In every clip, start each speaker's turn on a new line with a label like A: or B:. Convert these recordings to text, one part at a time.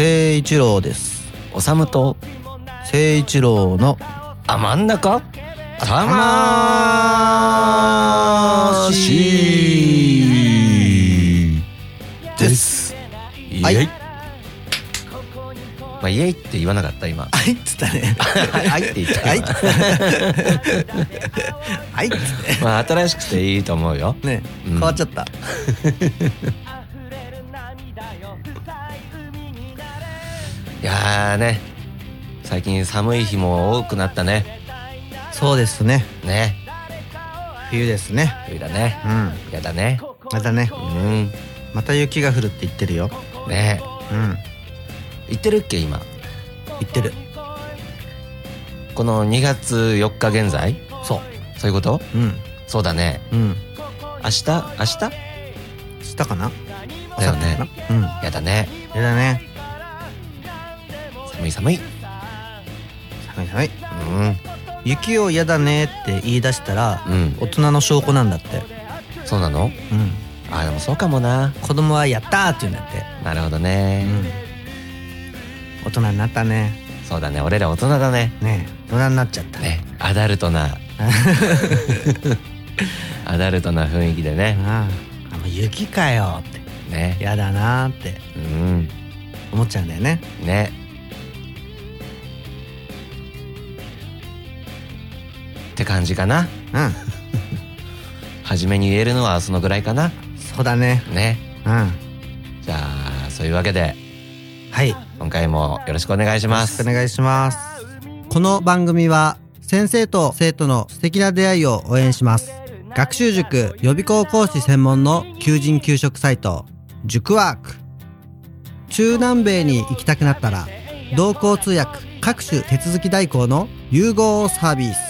A: 聖一郎です。
B: おさむと。
A: 聖一郎の
B: あ真ん中？
A: 魂です
B: イエイまあイエイって言わなかった今。
A: はいっつったね。
B: はいって言った。
A: はい。
B: 今
A: はいっつって。
B: まあ新しくていいと思うよ。
A: ね。
B: うん。
A: 変わっちゃった
B: いやーね。最近寒い日も多くなったね。
A: そうですね。
B: ね。
A: 冬ですね。
B: 冬だね。
A: うん。
B: やだね。
A: またね。
B: うん。
A: また雪が降るって言ってるよ。
B: ね。
A: うん。
B: 言ってるっけ今？
A: 言ってる。
B: この2月4日現在？
A: そう。
B: そういうこと？
A: うん。
B: そうだね。
A: うん。
B: 明日？明日？
A: したかな？
B: だよね。
A: 明後日かな？
B: やだね。
A: うんやだね。
B: 寒い寒い。
A: 寒い寒い。
B: うん。
A: 雪を嫌だねって言い出したら
B: うん。
A: 大人の証拠なんだって。
B: そうなの？
A: うん。
B: あでもそうかもな。
A: 子供はやったーって言うんだって。
B: なるほど
A: う
B: ね、
A: ん。大人になったね。
B: そうだね。俺ら大人だね。
A: ねえ。大人になっちゃった。
B: ね。アダルトな。アダルトな雰囲気でね。
A: ああもう雪かよって。
B: ね。
A: やだなーって。
B: うん。
A: 思っちゃうんだよね。
B: ねって感じかな。
A: うん。
B: 初めに言えるのはそのぐらいかな。
A: そうだね。
B: ね。
A: うん。は
B: じゃあそういうわけで。
A: い。よ
B: 今回もよろしくお願いします。
A: ろしくお願いします。この番組は先生と生徒の素敵な出会いを応援します。学習塾予備校講師専門の求人・給食サイト塾ワーク。中南米に行きたくなったら同行通訳各種手続き代行の融合サービス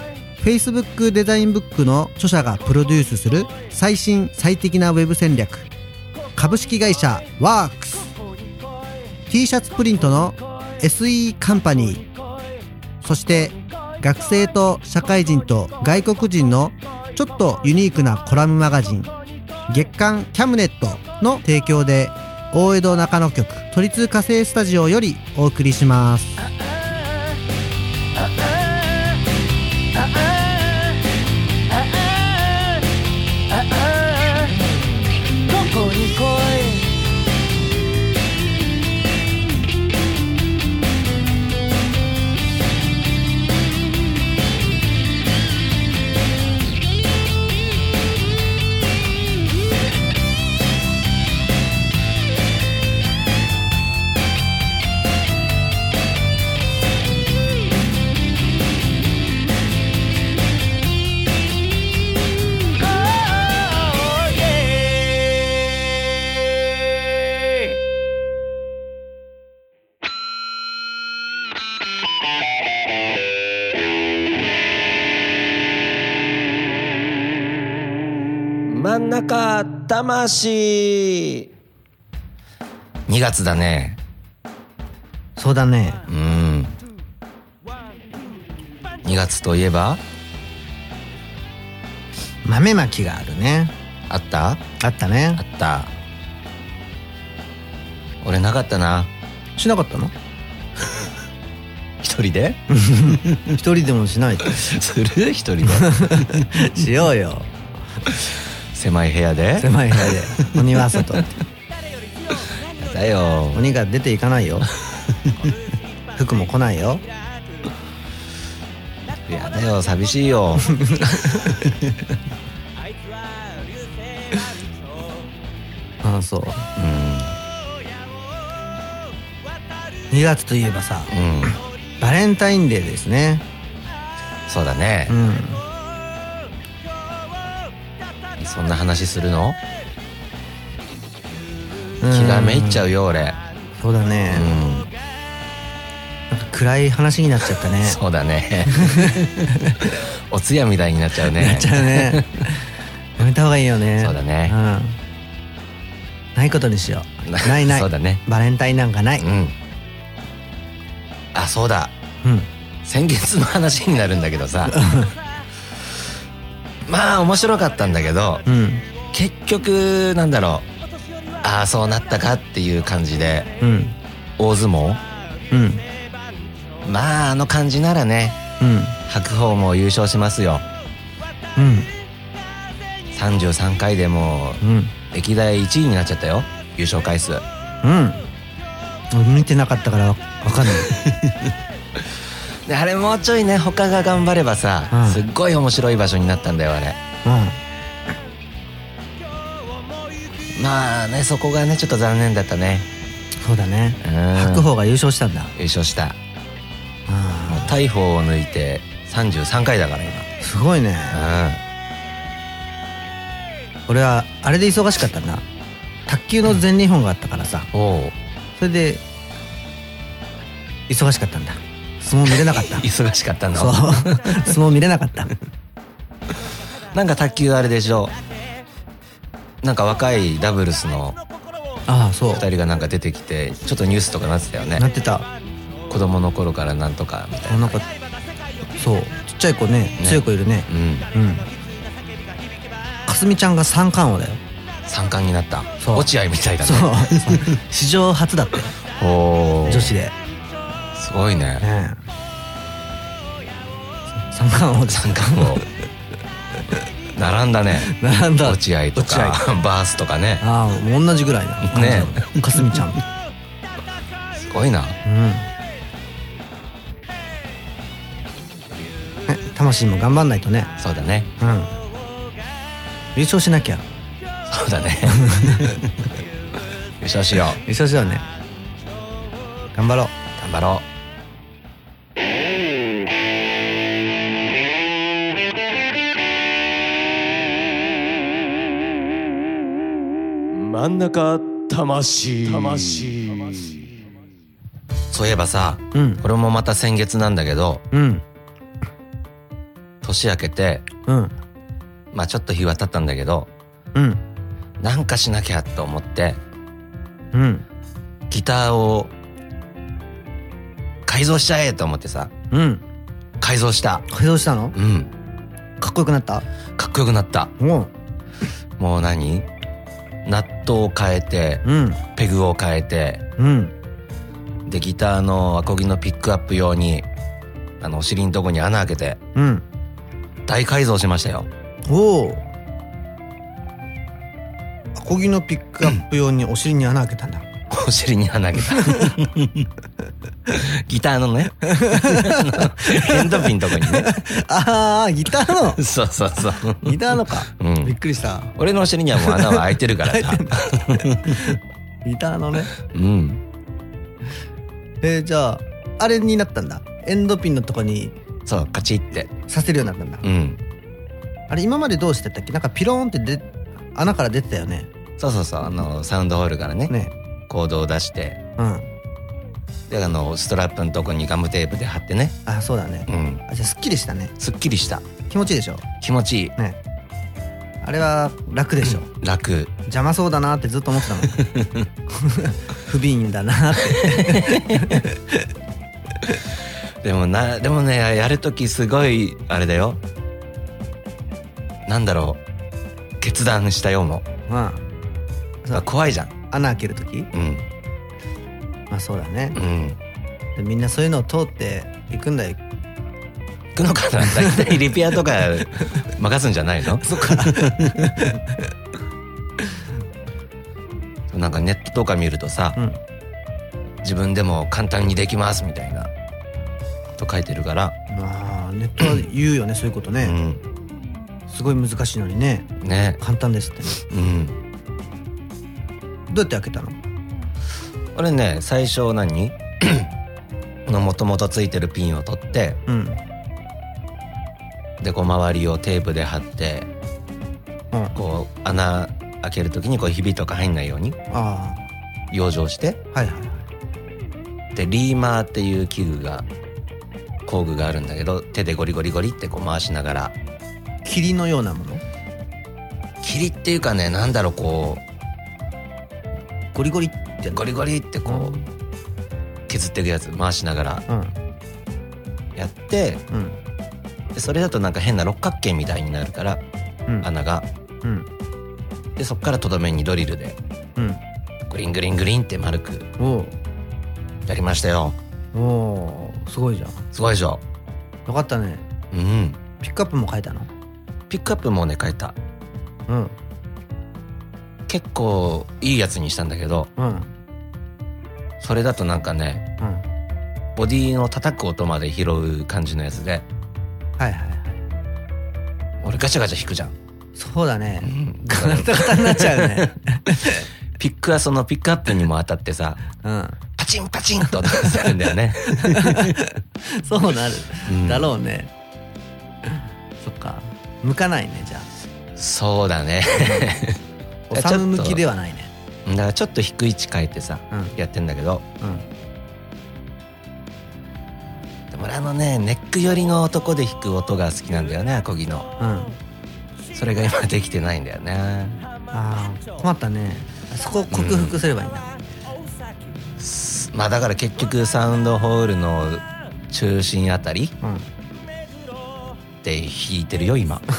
A: Facebook デザインブックの著者がプロデュースする最新最適なウェブ戦略。株式会社ワークス。T シャツプリントの SE カンパニー。そして学生と社会人と外国人のちょっとユニークなコラムマガジン。月刊キャムネットの提供で大江戸中野局都立火星スタジオよりお送りします。
B: 魂。2月だね。
A: そうだね。
B: うん。2月といえば？
A: 豆まきがあるね。
B: あった？
A: あったね。
B: あった。俺なかったな。
A: しなかったの？
B: 一人で？
A: 一人でもしない。と
B: する？一人で？
A: しようよ
B: 狭い部屋で。
A: 狭い部屋で。鬼は外。
B: だよ。
A: 鬼が出ていかないよ。
C: 服も来ないよ。
B: やだよ。寂しいよ。
C: ああそう。
B: うん。
C: 2月といえばさ
B: うん。
C: バレンタインデーですね。
B: そうだね。
C: う、ん
B: そんな話するの？
C: うん。
B: 気がめいっちゃうよ俺。
C: そうだね、
B: うん。
C: なんか暗い話になっちゃったね。
B: そうだね。お通夜みたいになっちゃうね。
C: なっちゃうね。やめた方がいいよね。
B: そうだね。
C: うん。ないことにしよう。ないない。
B: そうだね。
C: バレンタインなんかない。
B: うん。あそうだ。
C: うん。
B: 先月の話になるんだけどさ まあ面白かったんだけど
C: うん。
B: 結局なんだろうああそうなったかっていう感じで
C: うん。
B: 大相撲？
C: うん。
B: まああの感じならね
C: うん。
B: 白鵬も優勝しますよ。
C: うん。
B: 33回でもう
C: うん。
B: 歴代1位になっちゃったよ優勝回数。
C: うん。俺見てなかったからわわかんない
B: であれもうちょいね他が頑張ればさ、
C: うん。
B: すっごい面白い場所になったんだよあれ。
C: うん。
B: まあねそこがねちょっと残念だったね。
C: そうだね。
B: うん。
C: 白鵬が優勝したんだ。
B: 優勝した。大鵬を抜いて33回だから今。
C: ーすごいね。
B: う
C: 俺はあれで忙しかったんだ。卓球の全日本があったからさ。
B: ん。おお
C: それで忙しかったんだ相撲見れなかった。
B: 忙しかったの。
C: そう。相撲見れなかった。
B: なんか卓球あれでしょ。なんか若いダブルスの
C: ああそう。
B: 2人がなんか出てきてちょっとニュースとかなってたよね。
C: なってた。
B: 子供の頃からなんとかみたいな。
C: なんかそう。ちっちゃい子ね
B: ね。
C: 強い子いるね。
B: うん。
C: うん。かすみちゃんが三冠王だよ。
B: 三冠になった。
C: そう。
B: 落合みたいだ
C: そ
B: ね
C: う。史上初だって。
B: おー。
C: 女子で
B: すごいね。
C: ね三冠王。
B: 三冠王。並んだね。
C: 並んだ。
B: 落合とかバースとかね。
C: ああ同じぐらいだ。
B: ね
C: かすみちゃん。
B: すごいな。
C: うん。ね魂も頑張んないとね。
B: そうだね。
C: うん。優勝しなきゃ。
B: そうだね。優勝しよう。
C: 優勝しようね。頑張ろう。
B: 頑張ろ
D: 真ん中魂。魂。
B: うそういえばさ
C: うん。
B: これもまた先月なんだけど
C: うん。
B: 年明けて
C: うん。
B: まあちょっと日は経ったんだけど
C: うん。
B: なんかしなきゃと思って
C: うん。
B: ギターを改造しちゃえと思ってさ
C: うん。
B: 改造した。
C: 改造したの？
B: うん。
C: かっこよくなった？
B: かっこよくなった。もう何？ナットを変えて
C: うん。
B: ペグを変えて
C: うん。
B: でギターのアコギのピックアップ用にあのお尻のとこに穴開けて
C: うん。
B: 大改造しましたよ。
C: おお。アコギのピックアップ用にお尻に穴開けたんだ。
B: お尻に穴開けた。ギターのね。ヘンドピンのとこにね。
C: ああギターの。
B: そうそうそう。
C: ギターのか、
B: うん
C: びっくりした。
B: 俺のお尻にはもう穴は開いてるからさ。
C: ギターのね。
B: うん。
C: えー、じゃああれになったんだ。エンドピンのとこに
B: そうカチって。
C: させるようになったんだ。
B: うん。
C: あれ今までどうしてたっけ？なんかピローンってで穴から出てたよね。
B: そうそうそう。あのサウンドホールからね。
C: ね。
B: コードを出して。
C: うん。
B: であのストラップのとこにガムテープで貼ってね。
C: あそうだね。
B: うん。
C: あじゃあすっきりしたね。
B: すっきりした。
C: 気持ちいいでしょ？
B: 気持ちいい。
C: ねあれは楽でしょ。
B: 楽。
C: 邪魔そうだなってずっと思ってたの 不憫だなって。
B: でもなでもねやるときすごいあれだよ。なんだろう。決断したよも
C: まあ。
B: 怖いじゃん。
C: 穴開ける時
B: うん。
C: まあそうだね。
B: うん。
C: でみんなそういうのを通っていくんだよ。
B: 行くのかな？大体リペアとか任すんじゃないの？
C: そっか。
B: なんかネットとか見るとさ、
C: うん。
B: 自分でも簡単にできますみたいなこと書いてるから、
C: まあネットは言うよねそういうことね、
B: うん。
C: すごい難しいのにね。
B: ね。
C: 簡単ですってね。
B: うん。
C: どうやって開けたの？
B: 俺ね最初何？のもともとついてるピンを取って
C: うん
B: でこう周りをテープで貼って
C: うん。
B: こう穴開ける時にこうひびとか入んないように
C: あ
B: 養生して
C: あはいはいはい。
B: でリーマーっていう器具が工具があるんだけど手でゴリゴリゴリってこう回しながら。
C: 霧のようなもの？
B: 霧っていうかねなんだろうこ
C: ゴリゴリって？
B: うゴリゴリってこう削っていくやつ回しながら。
C: うん。
B: やって
C: うん
B: でそれだとなんか変な六角形みたいになるから
C: うん。
B: 穴が。
C: うん。
B: でそっからとどめにドリルで
C: うん。
B: グリングリングリンって丸く
C: お
B: やりましたよ。
C: おおーすごいじゃん。
B: すごいでしょ？
C: よかったね。
B: うん。
C: ピックアップも書いたの？
B: ピックアップもね変えた。
C: うん。
B: 結構いいやつにしたんだけど
C: うん。うん
B: それだとなんかねボディの叩く音まで拾う感じのやつで
C: はいはいはい。
B: 俺ガチャガチャ弾くじゃん、
C: そうだね。
B: うん、
C: ガタガタになっちゃうね。
B: ピックはそのピックアップにも当たってさ
C: うん。
B: パチンパチンと音がするんだよね、
C: そうなる。
B: うん。
C: だろうね。そっか。向かないねじゃ
B: そうだね。
C: あおさむ向きではないね。
B: だからちょっと低い位置変えてさ
C: うん。
B: やってんだけど
C: うん
B: 俺あのねネック寄りの男で弾く音が好きなんだよねアコギの。
C: うん。
B: それが今できてないんだよね。
C: ああ困ったね。そこを克服すればいいん。だ、
B: まあだから結局サウンドホールの中心あたり
C: うん。
B: で弾いてるよ今。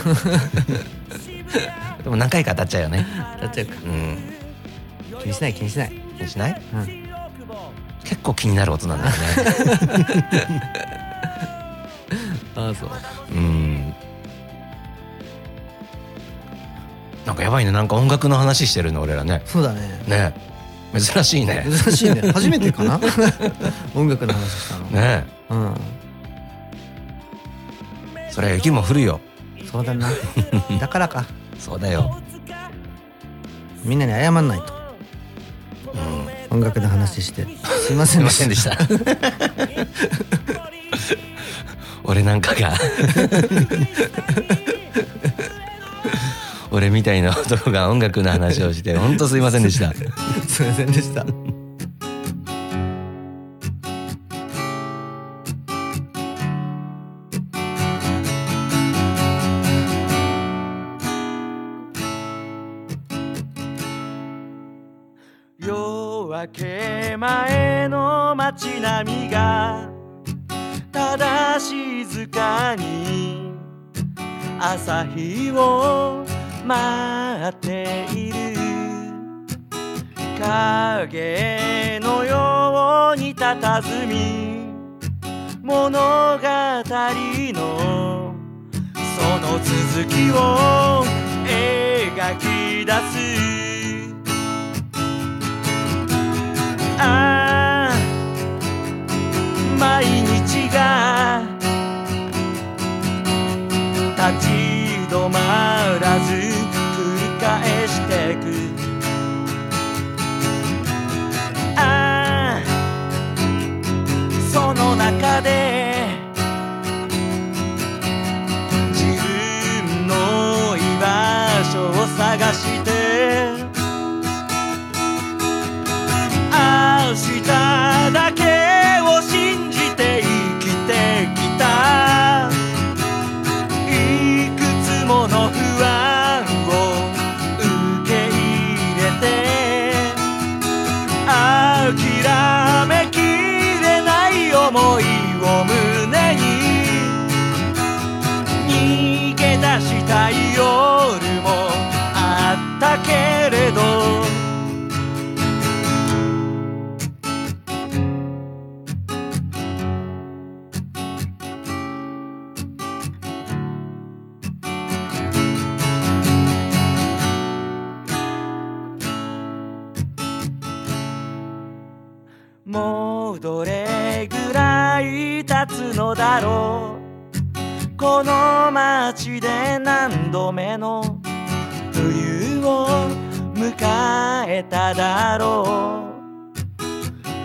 B: でも何回か当たっちゃうよね。
C: 当たっちゃうか。
B: うん。
C: 気にしない気にしない。
B: 気にしない？
C: うん。
B: 結構気になる音なんだよね
C: ああそう
B: うん。なんかやばいね。なんか音楽の話してるの俺らね。
C: そうだね。
B: ね。珍しいね。
C: 珍しいね。初めてかな？音楽の話したの。
B: ね。
C: うん。
B: それ雪も降るよ。
C: そうだな。だからか。
B: そうだよ。
C: みんなに謝んないと。
B: うん。
C: 音楽の話して。すいません
B: でした俺なんかが。俺みたいな男が音楽の話をして本当すいませんでした。
C: すいませんでした。
D: 夜明け前の街並みが朝日を待っている影のように佇み物語のその続きを描き出す。ああ毎日が出したい夜もあったけどえただろ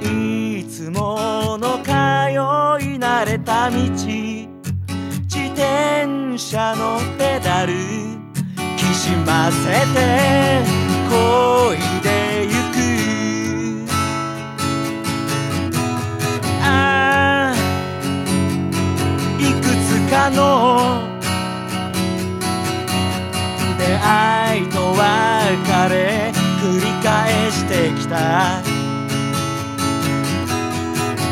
D: う。いつもの通い慣れた道。自転車のペダル。きしませて漕いでゆく。ああいくつかの。出会いした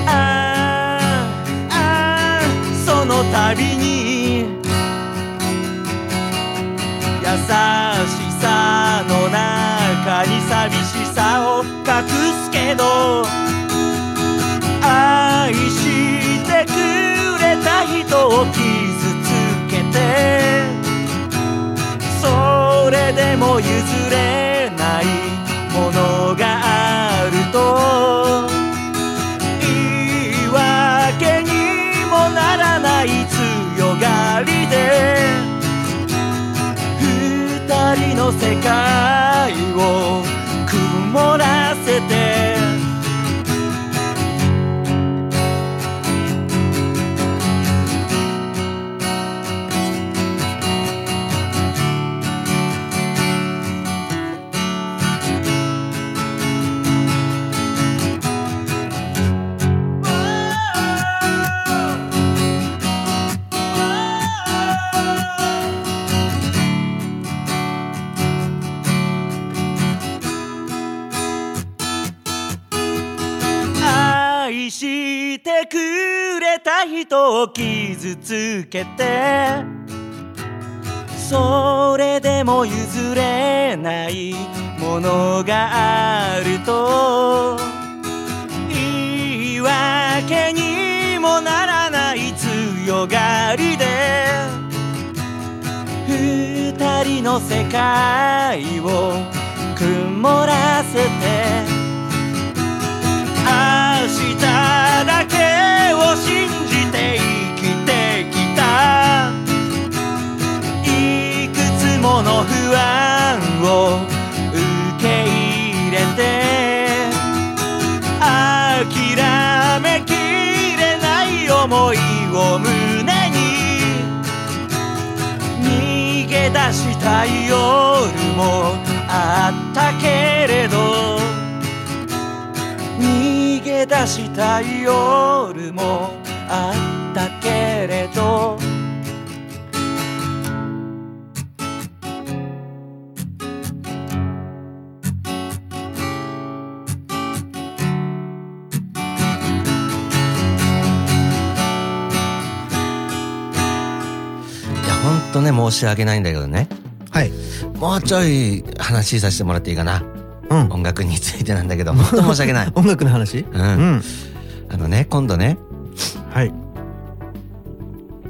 D: ああその度に優しさの中に寂しさを隠すけど愛してくれた人を傷つけてそれでも譲れ界を曇らせてを傷つけて。それでも譲れないものがあると。言い訳にもならない強がりで。二人の世界を曇らせて。出したい夜もあったけれど。い
B: やほんとね申し訳ないんだけどね。
C: はい。
B: もうちょい話させてもらっていいかな
C: うん。
B: 音楽についてなんだけどほんと申し訳ない
C: 音楽の話？
B: うん
C: うん。
B: あのね今度ね
C: はい。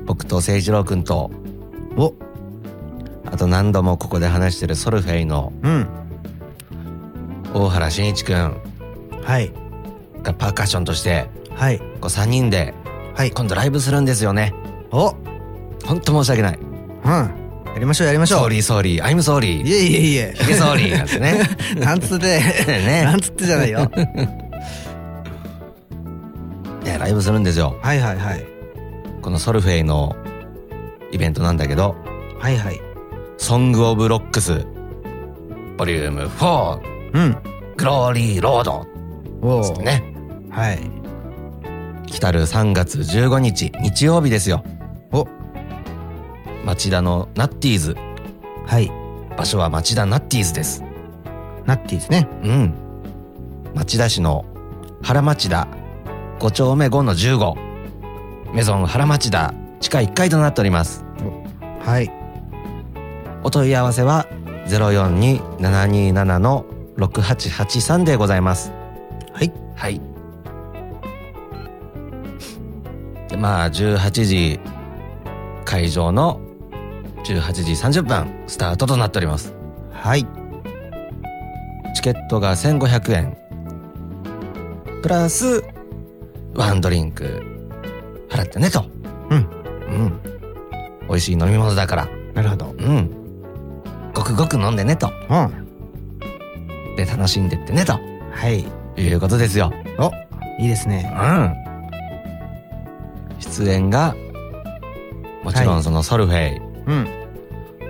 B: 僕と誠一郎くんと
C: お、
B: あと何度もここで話してるソルフェイの
C: うん。
B: 大原慎一くん
C: はい。
B: がパーカッションとして
C: はい。
B: こう3人で
C: はい。
B: 今度ライブするんですよね
C: お、うん。
B: ほんと申し訳ない
C: やりましょう、やりましょう。
B: sorry sorry、I'm
C: い
B: sorry
C: えいえいえ。
B: ヒゲソーリーなんてね
C: なんつって、
B: ね
C: なんつってじゃないよ。
B: ねライブするんですよ
C: はいはいはい。
B: このソルフェイのイベントなんだけど
C: はいはい。
B: ソングオブロックスボリューム4
C: うん。
B: グローリーロード
C: お
B: つってね
C: はい。
B: 来たる3月15日日曜日ですよ
C: お、
B: 町田のナッティーズ
C: はい。
B: 場所は町田ナッティーズです
C: ナッティですね。
B: うん町田市の原町田5丁目5の15メゾン原町田地下1階となっております
C: はい。
B: お問い合わせは042-727の6883でございます
C: はい。
B: はいでまあ18時会場の18時30分スタートとなっております。
C: はい。
B: チケットが1500円。プラスワンドリンク。払ってねと。
C: うん。
B: うん。美味しい飲み物だから。
C: なるほど。
B: うん。ごくごく飲んでねと。
C: うん。
B: で楽しんでってねと。
C: はい。
B: いうことですよ。
C: おいいですね。
B: うん。出演がもちろ
C: はい
B: んそのソルフェイ
C: うん。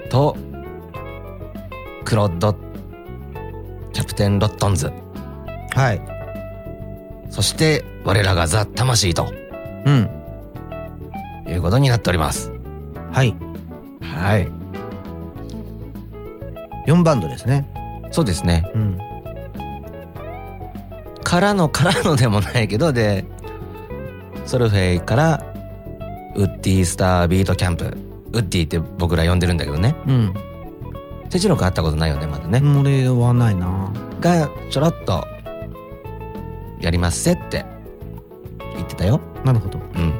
B: とクロッドキャプテンロットンズ。
C: はい。
B: そして我らがザ・魂と。
C: うん。
B: いうことになっております。
C: はい。
B: はい。
C: 4バンドですね。
B: そうですね。
C: うん。
B: からのからのでもないけどでソルフェイからウッディスタービートキャンプウッディって僕ら呼んでるんだけどね。
C: うん。
B: 手チロ君会ったことないよねまだね、
C: 俺はないな。
B: がちょろっとやりますせって言ってたよ。
C: なるほど。
B: うん。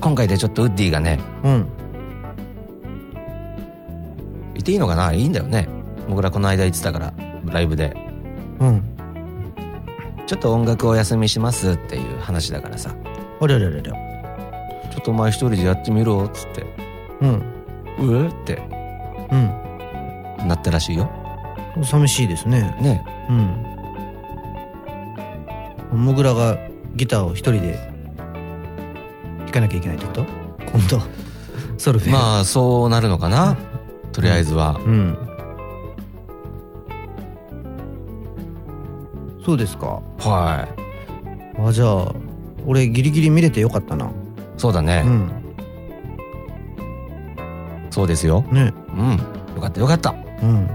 B: 今回でちょっとウッディがね
C: うん。
B: いていいのかな？いいんだよね。僕らこの間言ってたからライブで。
C: うん。
B: ちょっと音楽お休みしますっていう話だからさ。
C: あれあれあれあれ
B: ちょっとお前一人でやってみろっつって。
C: うん。
B: うえって。
C: うん。
B: なったらしいよ。
C: 寂しいですね。
B: ね。
C: うん。モグラがギターを一人で弾かなきゃいけないってこと？今度。ソルフェ
B: まあそうなるのかな。とりあえずは。
C: うん。そうですか。
B: はい。
C: あじゃあ俺ギリギリ見れてよかったな
B: そうだね、
C: うん。
B: そうですよ。
C: ね。
B: うん。よかったよかった。
C: うん。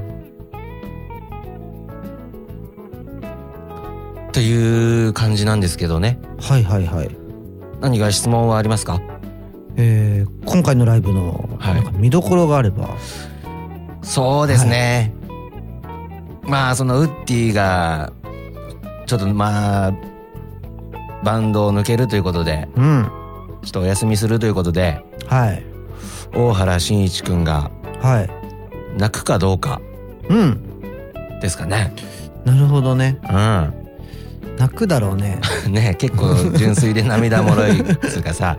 B: っていう感じなんですけどね。
C: はいはいはい。
B: 何か質問はありますか？
C: えー、今回のライブの見どころがあれば。
B: そうですね、まあそのウッディがちょっとまあバンドを抜けるということで。
C: うん
B: ちょっとお休みするということで
C: はい。
B: 大原慎一くんが
C: はい。
B: 泣くかどうか
C: うん。
B: ですかね。
C: なるほどね。
B: う
C: 泣くだろうね。
B: ん ね結構純粋で涙もろい つうかさ。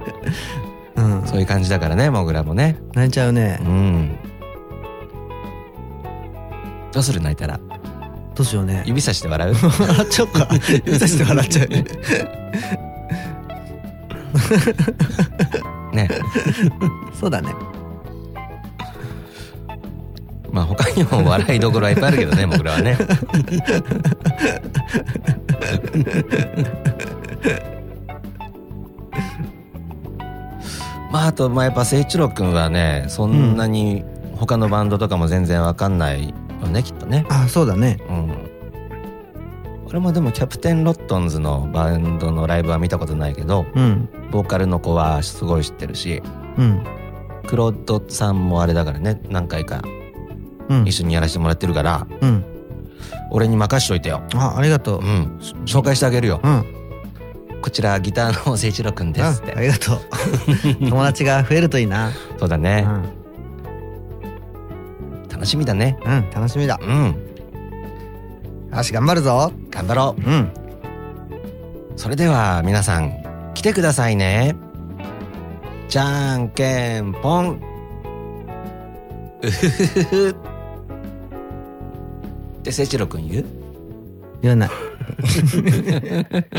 C: うん。
B: そういう感じだからねモグラもね。
C: 泣いちゃうね。
B: うん。どうする泣いたら？
C: どうしようね。
B: 指さして笑う？
C: 笑っちゃおうか指さして笑っちゃう
B: ね。
C: そうだね。
B: まあ他にも笑いどころはいっぱいあるけどねモグラはね。まああとまあやっぱ誠一郎君はねそんなに他のバンドとかも全然わかんないよねきっとね。
C: あそうだね。
B: うん俺もでもキャプテンロットンズのバンドのライブは見たことないけど
C: うん。
B: ボーカルの子はすごい知ってるし
C: うん。
B: クロッドさんもあれだからね何回か
C: うん。
B: 一緒にやらせてもらってるから
C: うん。
B: 俺に任しといてよ。
C: あありがとう。
B: うん。紹介してあげるよ。
C: うん。
B: こちらギターの誠一郎くんですって。
C: あありがとう。友達が増えるといいな。う
B: そうだね。
C: ん、
B: 楽しみだね。
C: うん、楽しみだ。
B: うん
C: よし頑張るぞ。
B: 頑張ろう。
C: うん。
B: それでは皆さん来てくださいね。じゃんけんぽん。うふふふ。って誠一郎くん言う？
C: 言わない。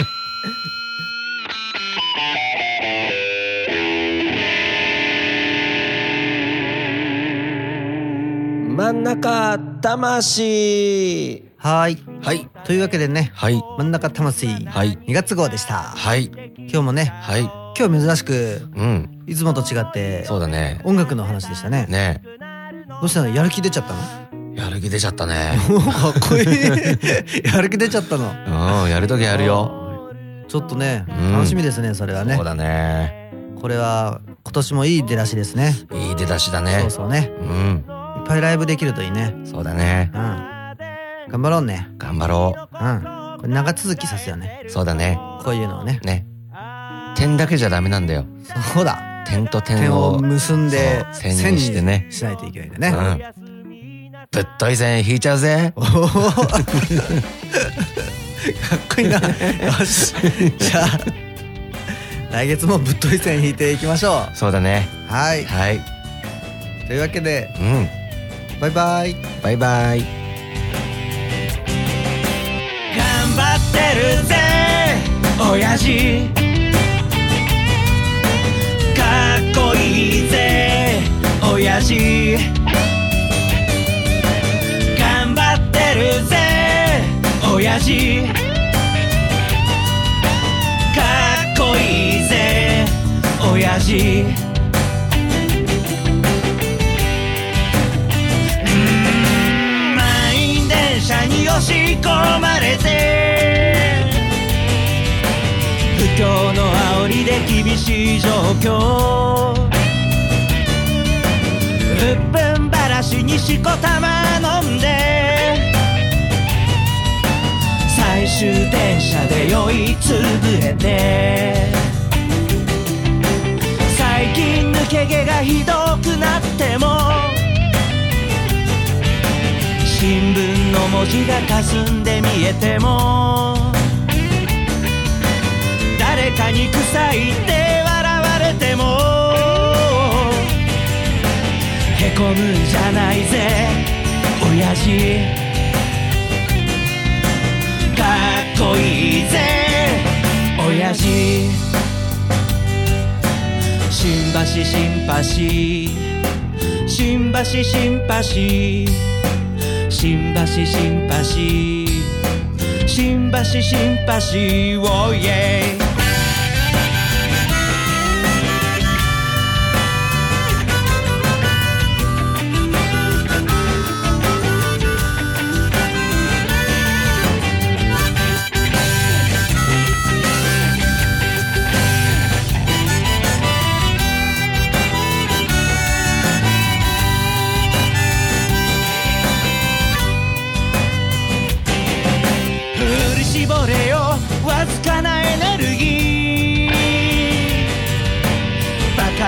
B: 真ん中魂
C: はーい。
B: はい。
C: というわけでね
B: はい。
C: 真ん中魂
B: はい。
C: 2月号でした。
B: はい。
C: 今日もね
B: はい。
C: 今日珍しく
B: うん。
C: いつもと違って
B: そうだね。
C: 音楽の話でしたね。
B: ね。
C: どうしたの？やる気出ちゃった
B: やる気出ちゃったね。
C: のかっこいい。やる気出ちゃったの？
B: うんやるときやるよ。
C: ちょっとね
B: うん。
C: 楽しみですねそれはね。
B: そうだね。
C: これは今年もいい出だしですね。
B: いい出だしだね。
C: そうそうね。
B: うん。
C: いっぱいライブできるといいね。
B: そうだね。
C: うん頑張ろうね。
B: 頑張ろ
C: う。ん。これ長続きさせようね。
B: うそうだね。
C: こういうのをね。
B: ね。点だけじゃダメなんだよ。
C: そうだ。
B: 点と点
C: 点を
B: を
C: 結んで
B: 線にしてね。
C: しないといけないんだ
B: う
C: ね、
B: ん。ぶっとい線引いちゃうぜ。
C: おお こいいな。よし。じゃあ来月もぶっとい線引いていきましょ
B: そうだね。
C: うはい。
B: はい。
C: というわけで
B: うん。
C: バイバイ。
B: バイバイ
D: るぜ親父。かっこいいぜ親父。頑張ってるぜ親父。かっこいいぜ親父。満員電車に押し込まれて。不況の煽りで厳しい状況。うっぷんばらしにしこたま飲んで。最終電車で酔いつぶれて。最近抜け毛がひどくなっても。新聞の文字が霞んで見えても。誰かに臭いって笑われても。へこむんじゃないぜ親父。かっこいいぜ親父。新橋新橋新橋新橋新橋新橋新橋新橋おい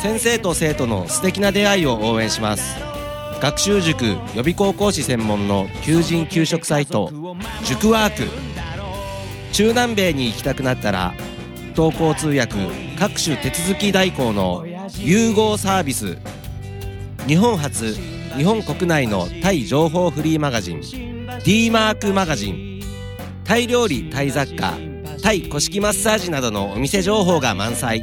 B: 先生と生徒の素敵な出会いを応援します。学習塾予備高校師専門の求人・給食サイト塾ワーク。中南米に行きたくなったら同行通訳各種手続き代行の融合サービス。日本初日本国内のタイ情報フリーマガジン D マークマガジン。タイ料理タイ雑貨タイ古式マッサージなどのお店情報が満載。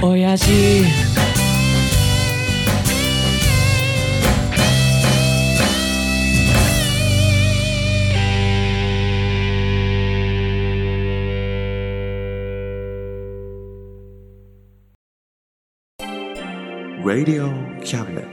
D: 親父
E: Radio Cabinet.